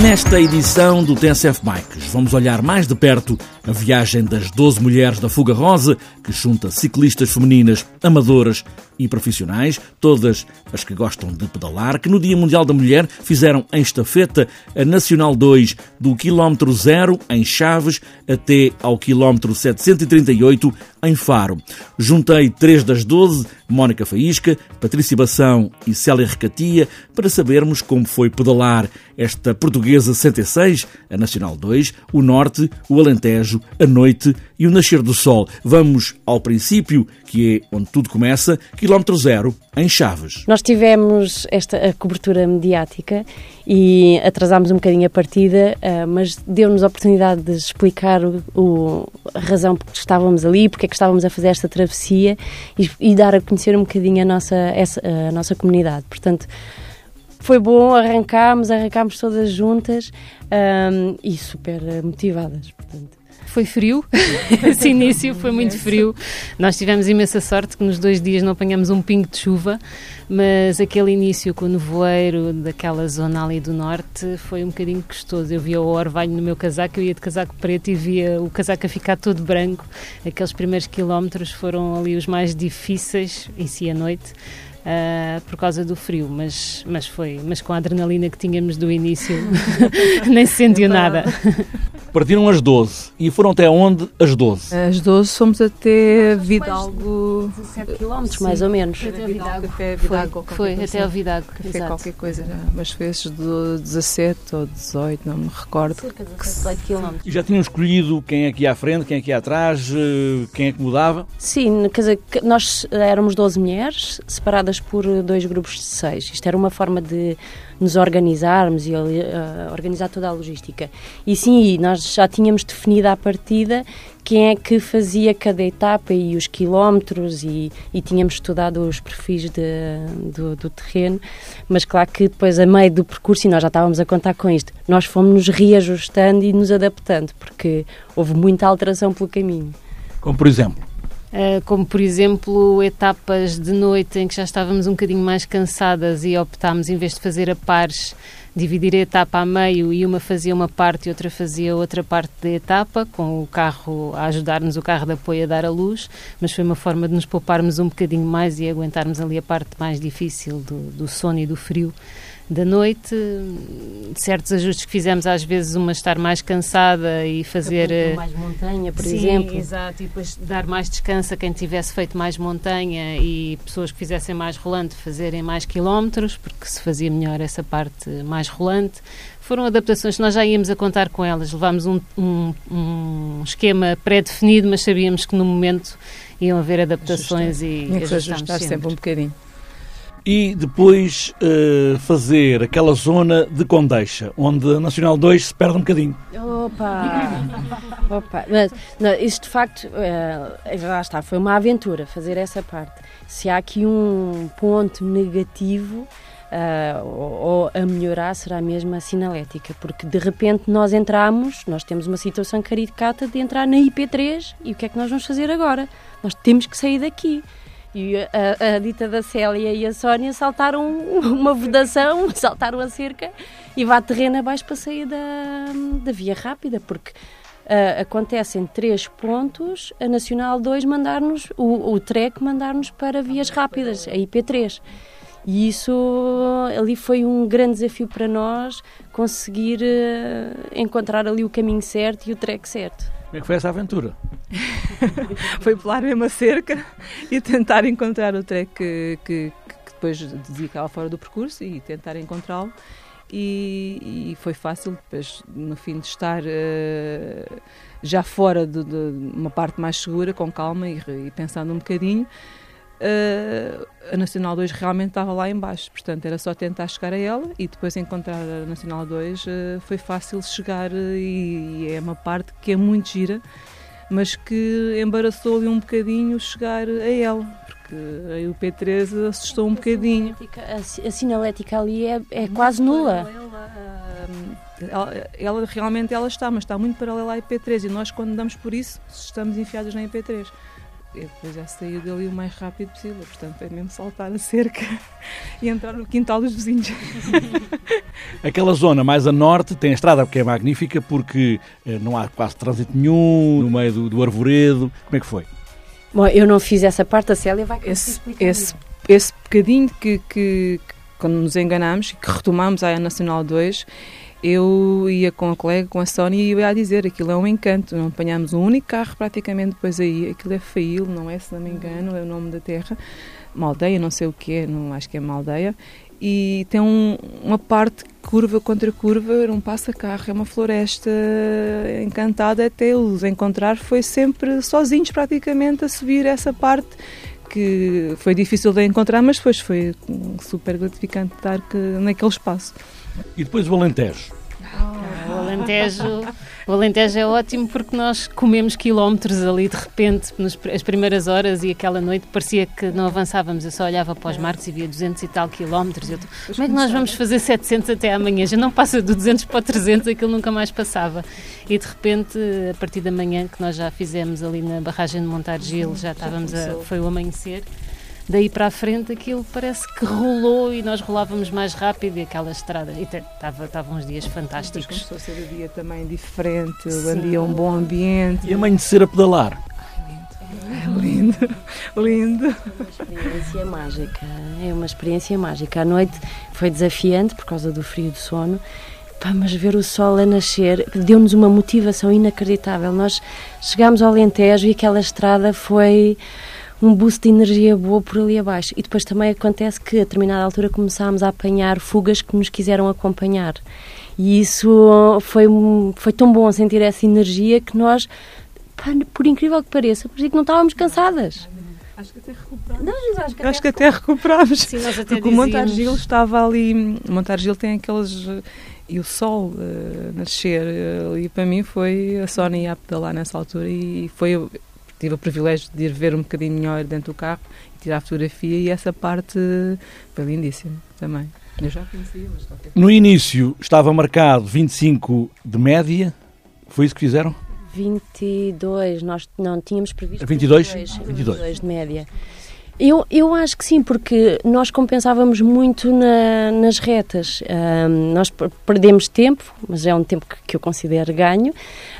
Nesta edição do TSF Bikes, vamos olhar mais de perto a viagem das 12 mulheres da Fuga Rosa, que junta ciclistas femininas amadoras e profissionais, todas as que gostam de pedalar, que no Dia Mundial da Mulher fizeram em estafeta a Nacional 2 do quilómetro 0 em Chaves até ao quilómetro 738 em Faro. Juntei três das 12, Mónica Faísca, Patrícia Bação e Célia Recatia, para sabermos como foi pedalar esta portuguesa 66, a Nacional 2, o Norte, o Alentejo, a Noite e o Nascer do Sol. Vamos ao princípio, que é onde tudo começa, quilómetro zero, em Chaves. Nós tivemos esta cobertura mediática e atrasámos um bocadinho a partida, uh, mas deu-nos a oportunidade de explicar o, o, a razão porque estávamos ali, porque é que estávamos a fazer esta travessia e, e dar a conhecer um bocadinho a nossa, essa, a nossa comunidade. Portanto, foi bom, arrancámos, arrancámos todas juntas um, e super motivadas. Portanto. Foi frio, esse início foi muito frio. Nós tivemos imensa sorte que nos dois dias não apanhamos um pingo de chuva, mas aquele início com o nevoeiro daquela zona ali do norte foi um bocadinho gostoso. Eu via o orvalho no meu casaco, eu ia de casaco preto e via o casaco a ficar todo branco. Aqueles primeiros quilómetros foram ali os mais difíceis, em si à noite uh, por causa do frio, mas, mas foi, mas com a adrenalina que tínhamos do início, nem se sentiu nada. Partiram às 12 e foram até onde as 12? Às 12 fomos até Vidalgo. 17 km mais ou menos. Até Vidalgo, café, Vidalgo, foi, foi até ao Vidalgo. Café exato. qualquer coisa, mas foi esses de 17 ou 18, não me recordo. Cerca de 18 km. E já tinham escolhido quem é que ia à frente, quem é que ia atrás, eh, quem é que mudava? Sim, quer dizer, nós éramos 12 mulheres, separadas por dois grupos de seis. Isto era uma forma de nos organizarmos e uh, organizar toda a logística. E sim, nós já tínhamos definido à partida quem é que fazia cada etapa e os quilómetros e, e tínhamos estudado os perfis de, do, do, terreno, mas claro que depois a meio do percurso, e nós já estávamos a contar com isto, nós fomos nos reajustando e nos adaptando, porque houve muita alteração pelo caminho. Como por exemplo? Uh, como por exemplo etapas de noite em que já estávamos um bocadinho mais cansadas e optámos, em vez de fazer a pares, dividir a etapa a meio e uma fazia uma parte e outra fazia outra parte da etapa, com o carro a ajudar-nos, o carro de apoio a dar a luz, mas foi uma forma de nos pouparmos um bocadinho mais e aguentarmos ali a parte mais difícil do, do sono e do frio da noite, certos ajustes que fizemos, às vezes uma estar mais cansada e fazer. Eh, mais montanha, por sim, exemplo. Exato, e depois dar mais descanso a quem tivesse feito mais montanha e pessoas que fizessem mais rolante fazerem mais quilómetros, porque se fazia melhor essa parte mais rolante. Foram adaptações que nós já íamos a contar com elas. Levámos um, um, um esquema pré-definido, mas sabíamos que no momento iam haver adaptações ajustar. e, e ajustar sempre. sempre um bocadinho e depois uh, fazer aquela zona de Condeixa, onde a Nacional 2 se perde um bocadinho. Opa! Opa! Mas, não, isso de facto, uh, lá está, foi uma aventura fazer essa parte. Se há aqui um ponto negativo, uh, ou, ou, a melhorar será mesmo a sinalética, porque de repente nós entramos, nós temos uma situação caricata de entrar na IP3 e o que é que nós vamos fazer agora? Nós temos que sair daqui. E a, a, dita da Célia e a Sónia saltaram uma vedação, saltaram a cerca e vá terreno abaixo para sair da, da via rápida, porque uh, acontecem três pontos, a Nacional 2 mandar-nos, o, o mandar-nos para vias rápidas, a IP3. E isso ali foi um grande desafio para nós conseguir uh, encontrar ali o caminho certo e o track certo. Como é que foi essa aventura? foi pular mesmo a cerca e tentar encontrar o track que, que, que depois dedicava fora do percurso e tentar encontrá-lo. E, e, foi fácil, depois, no fim de estar uh, já fora de, de, uma parte mais segura, com calma e, e pensando um bocadinho, uh, a Nacional 2 realmente estava lá embaixo, portanto era só tentar chegar a ela e depois encontrar a Nacional 2 uh, eh, foi fácil chegar e, e, é uma parte que é muito gira, mas que embaraçou-lhe um bocadinho chegar a ela, porque aí o P13 assustou um bocadinho. A, sinalética ali é, é quase nula. Ela, ela, realmente ela está, mas está muito paralela à IP3 e nós quando damos por isso estamos enfiados na IP3 eu depois já saí dali o mais rápido possível, portanto é mesmo saltar a cerca e entrar no quintal dos vizinhos. Aquela zona mais a norte tem a estrada que é magnífica porque eh, não há quase trânsito nenhum, no meio do, do arvoredo. Como é que foi? Bom, eu não fiz essa parte, a Célia vai esse, esse, esse bocadinho que, que, que, quando nos enganámos e que retomamos a Nacional 2, eu ia com a colega, com a Sónia, e ia a dizer aquilo é um encanto. Não apanhámos um único carro praticamente depois aí. Aquilo é Fail, não é, se não me engano, é o nome da terra. Uma aldeia, não sei o que é, não acho que é uma aldeia. E tem um, uma parte curva contra curva, um passa-carro, é uma floresta encantada. Até os encontrar foi sempre sozinhos praticamente a subir essa parte que foi difícil de encontrar, mas depois foi super gratificante estar que, naquele espaço. E depois o Alentejo? o Alentejo, o Alentejo é ótimo porque nós comemos quilómetros ali de repente, nas as primeiras horas e aquela noite parecia que não avançávamos. Eu só olhava para os marcos e via 200 e tal quilómetros. Eu, como é que nós vamos fazer 700 até amanhã? Já não passa de 200 para 300, aquilo nunca mais passava. E de repente, a partir da manhã que nós já fizemos ali na barragem de Montargil, já estávamos a, foi o amanhecer daí para a frente aquilo parece que rolou e nós rolávamos mais rápido e aquela estrada. E estava estavam uns dias fantásticos. Começou a ser o dia também diferente, o dia um bom ambiente. E amanhecer a pedalar. Lindo, lindo. É uma experiência mágica. É uma experiência mágica. A noite foi desafiante por causa do frio do sono. Pá, mas ver o sol a nascer deu-nos uma motivação inacreditável. Nós chegámos ao Alentejo e aquela estrada foi um boost de energia boa por ali abaixo. E depois também acontece que a determinada altura começámos a apanhar fugas que nos quiseram acompanhar. E isso foi, foi tão bom sentir essa energia que nós, pá, por incrível que pareça, parecia que não estávamos cansadas. Acho que até recuperámos. Não, acho que, acho que até recuperámos. Sim, nós até Porque o Montargil estava ali. O Montargil tem aqueles. E o sol uh, nascer ali para mim foi a Sónia a pedalar nessa altura e foi tive o privilégio de ir ver um bocadinho melhor dentro do carro e tirar fotografia e essa parte foi lindíssima também. Eu já conhecia, mas qualquer No início estava marcado 25 de média, foi isso que fizeram? 22, nós não tínhamos previsto 22? 22, 22 de média. Eu, eu acho que sim, porque nós compensávamos muito na, nas retas. Um, nós perdemos tempo, mas é um tempo que, que eu considero ganho.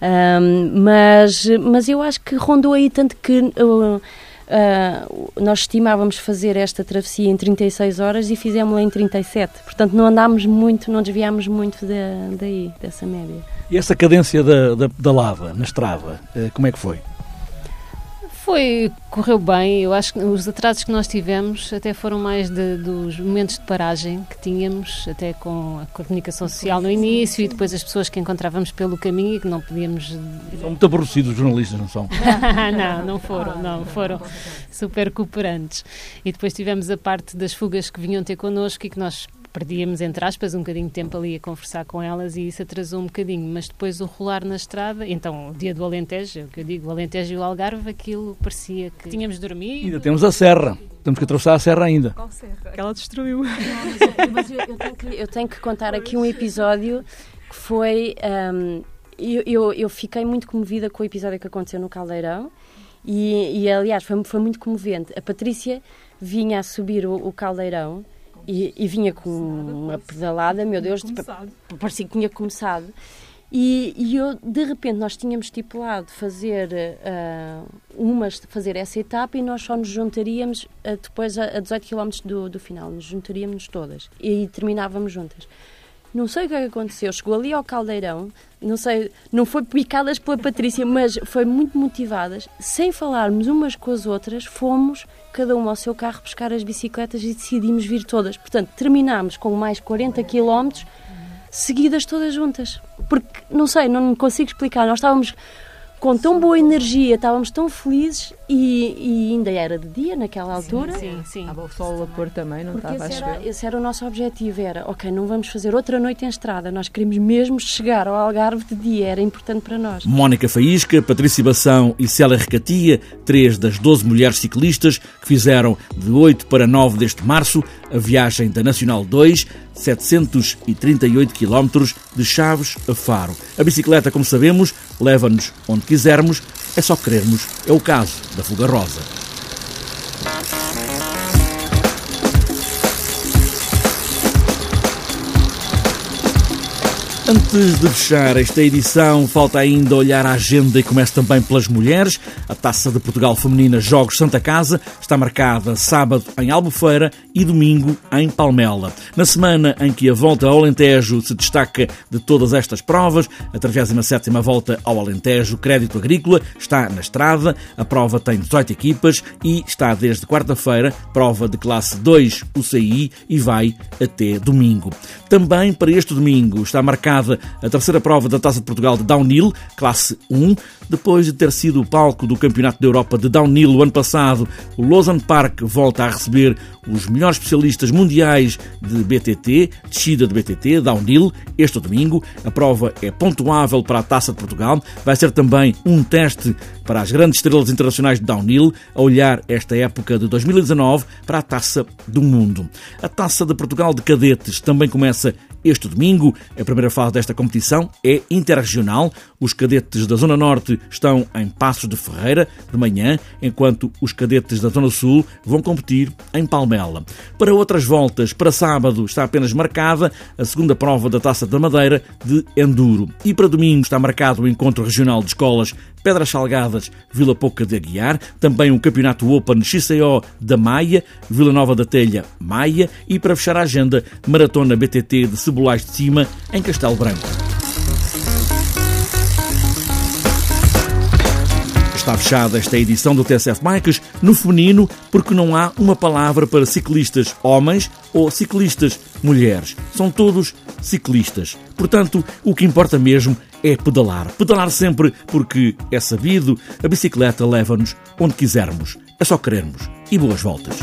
Um, mas, mas eu acho que rondou aí tanto que. Uh, Uh, nós estimávamos fazer esta travessia em 36 horas e fizemos-la em 37. Portanto, não andámos muito, não desviámos muito de, daí, dessa média. E essa cadência da, da, da lava na estrada, uh, como é que foi? Foi, correu bem. Eu acho que os atrasos que nós tivemos até foram mais de, dos momentos de paragem que tínhamos, até com a comunicação social no início e depois as pessoas que encontrávamos pelo caminho e que não podíamos. São muito aborrecidos os jornalistas, não são? não, não foram, não, foram super cooperantes. E depois tivemos a parte das fugas que vinham ter connosco e que nós perdíamos, entre aspas, um bocadinho de tempo ali a conversar com elas e isso atrasou um bocadinho. Mas depois o rolar na estrada, então o dia do Alentejo, o que eu digo, o Alentejo e o Algarve, aquilo parecia que tínhamos dormido. E ainda temos a serra. Temos que atravessar a serra ainda. Qual serra? Que ela destruiu. Não, mas, eu, mas eu, eu, tenho que, eu, tenho que, contar aqui um episódio que foi. Um, eu, eu, eu fiquei muito comovida com o episódio que aconteceu no Caldeirão. E, e aliás, foi, foi muito comovente. A Patrícia vinha a subir o, o caldeirão e, e vinha com uma pedalada, meu Deus, parecia que tinha começado. E, e, eu, de repente, nós tínhamos estipulado fazer, uh, umas, fazer essa etapa e nós só nos juntaríamos uh, depois a, a 18 km do, do final, nos juntaríamos todas e terminávamos juntas. Não sei o que, é que aconteceu. Chegou ali ao caldeirão, não sei, não foi picadas pela Patrícia, mas foi muito motivadas. Sem falarmos umas com as outras, fomos cada uma ao seu carro buscar as bicicletas e decidimos vir todas. Portanto, terminámos com mais 40 quilómetros seguidas todas juntas. Porque, não sei, não consigo explicar. Nós estávamos com tão boa energia, estávamos tão felizes e, e, ainda era de dia naquela altura. Sim, sim. sim. Estava o sol a pôr também, não Porque estava esse a era, esse era o nosso objetivo, era, ok, não vamos fazer outra noite em estrada, nós queremos mesmo chegar ao Algarve de dia, era importante para nós. Mónica Faísca, Patrícia Bação e Célia Recatia, três das 12 mulheres ciclistas que fizeram de 8 para 9 deste março a viagem da Nacional 2, 738 km de Chaves a Faro. A bicicleta, como sabemos, leva-nos onde quisermos, É só querermos, é o caso da Fuga Rosa. Antes de fechar esta edição, falta ainda olhar a agenda e começa também pelas mulheres. A Taça de Portugal Feminina Jogos Santa Casa está marcada sábado em Albufeira e domingo em Palmela. Na semana em que a volta ao Alentejo se destaca de todas estas provas, a 37ª volta ao Alentejo Crédito Agrícola está na estrada. A prova tem 18 equipas e está desde quarta-feira, prova de classe 2 UCI e vai até domingo. Também para este domingo está marcada a terceira prova da Taça de Portugal de Downhill, classe 1, depois de ter sido o palco do Campeonato da Europa de Downhill o ano passado. O Lausanne Park volta a receber os melhores especialistas mundiais de BTT, descida de BTT, Downhill, este domingo. A prova é pontuável para a Taça de Portugal. Vai ser também um teste para as grandes estrelas internacionais de Downhill, a olhar esta época de 2019 para a Taça do Mundo. A Taça de Portugal de Cadetes também começa este domingo. A primeira fase desta competição é interregional. Os cadetes da Zona Norte estão em Passos de Ferreira de manhã, enquanto os cadetes da Zona Sul vão competir em Palmela. Para outras voltas, para sábado está apenas marcada a segunda prova da Taça da Madeira de Enduro. E para domingo está marcado o encontro regional de escolas Pedras Salgadas, Vila Pouca de Aguiar, também o Campeonato Open XCO da Maia, Vila Nova da Telha, Maia e para fechar a agenda, Maratona BTT de Cebolais de Cima, em Castelo Branco. Está fechada esta edição do TSF Bikes no feminino porque não há uma palavra para ciclistas homens ou ciclistas mulheres. São todos ciclistas. Portanto, o que importa mesmo é pedalar. Pedalar sempre porque é sabido, a bicicleta leva-nos onde quisermos. É só querermos. E boas voltas.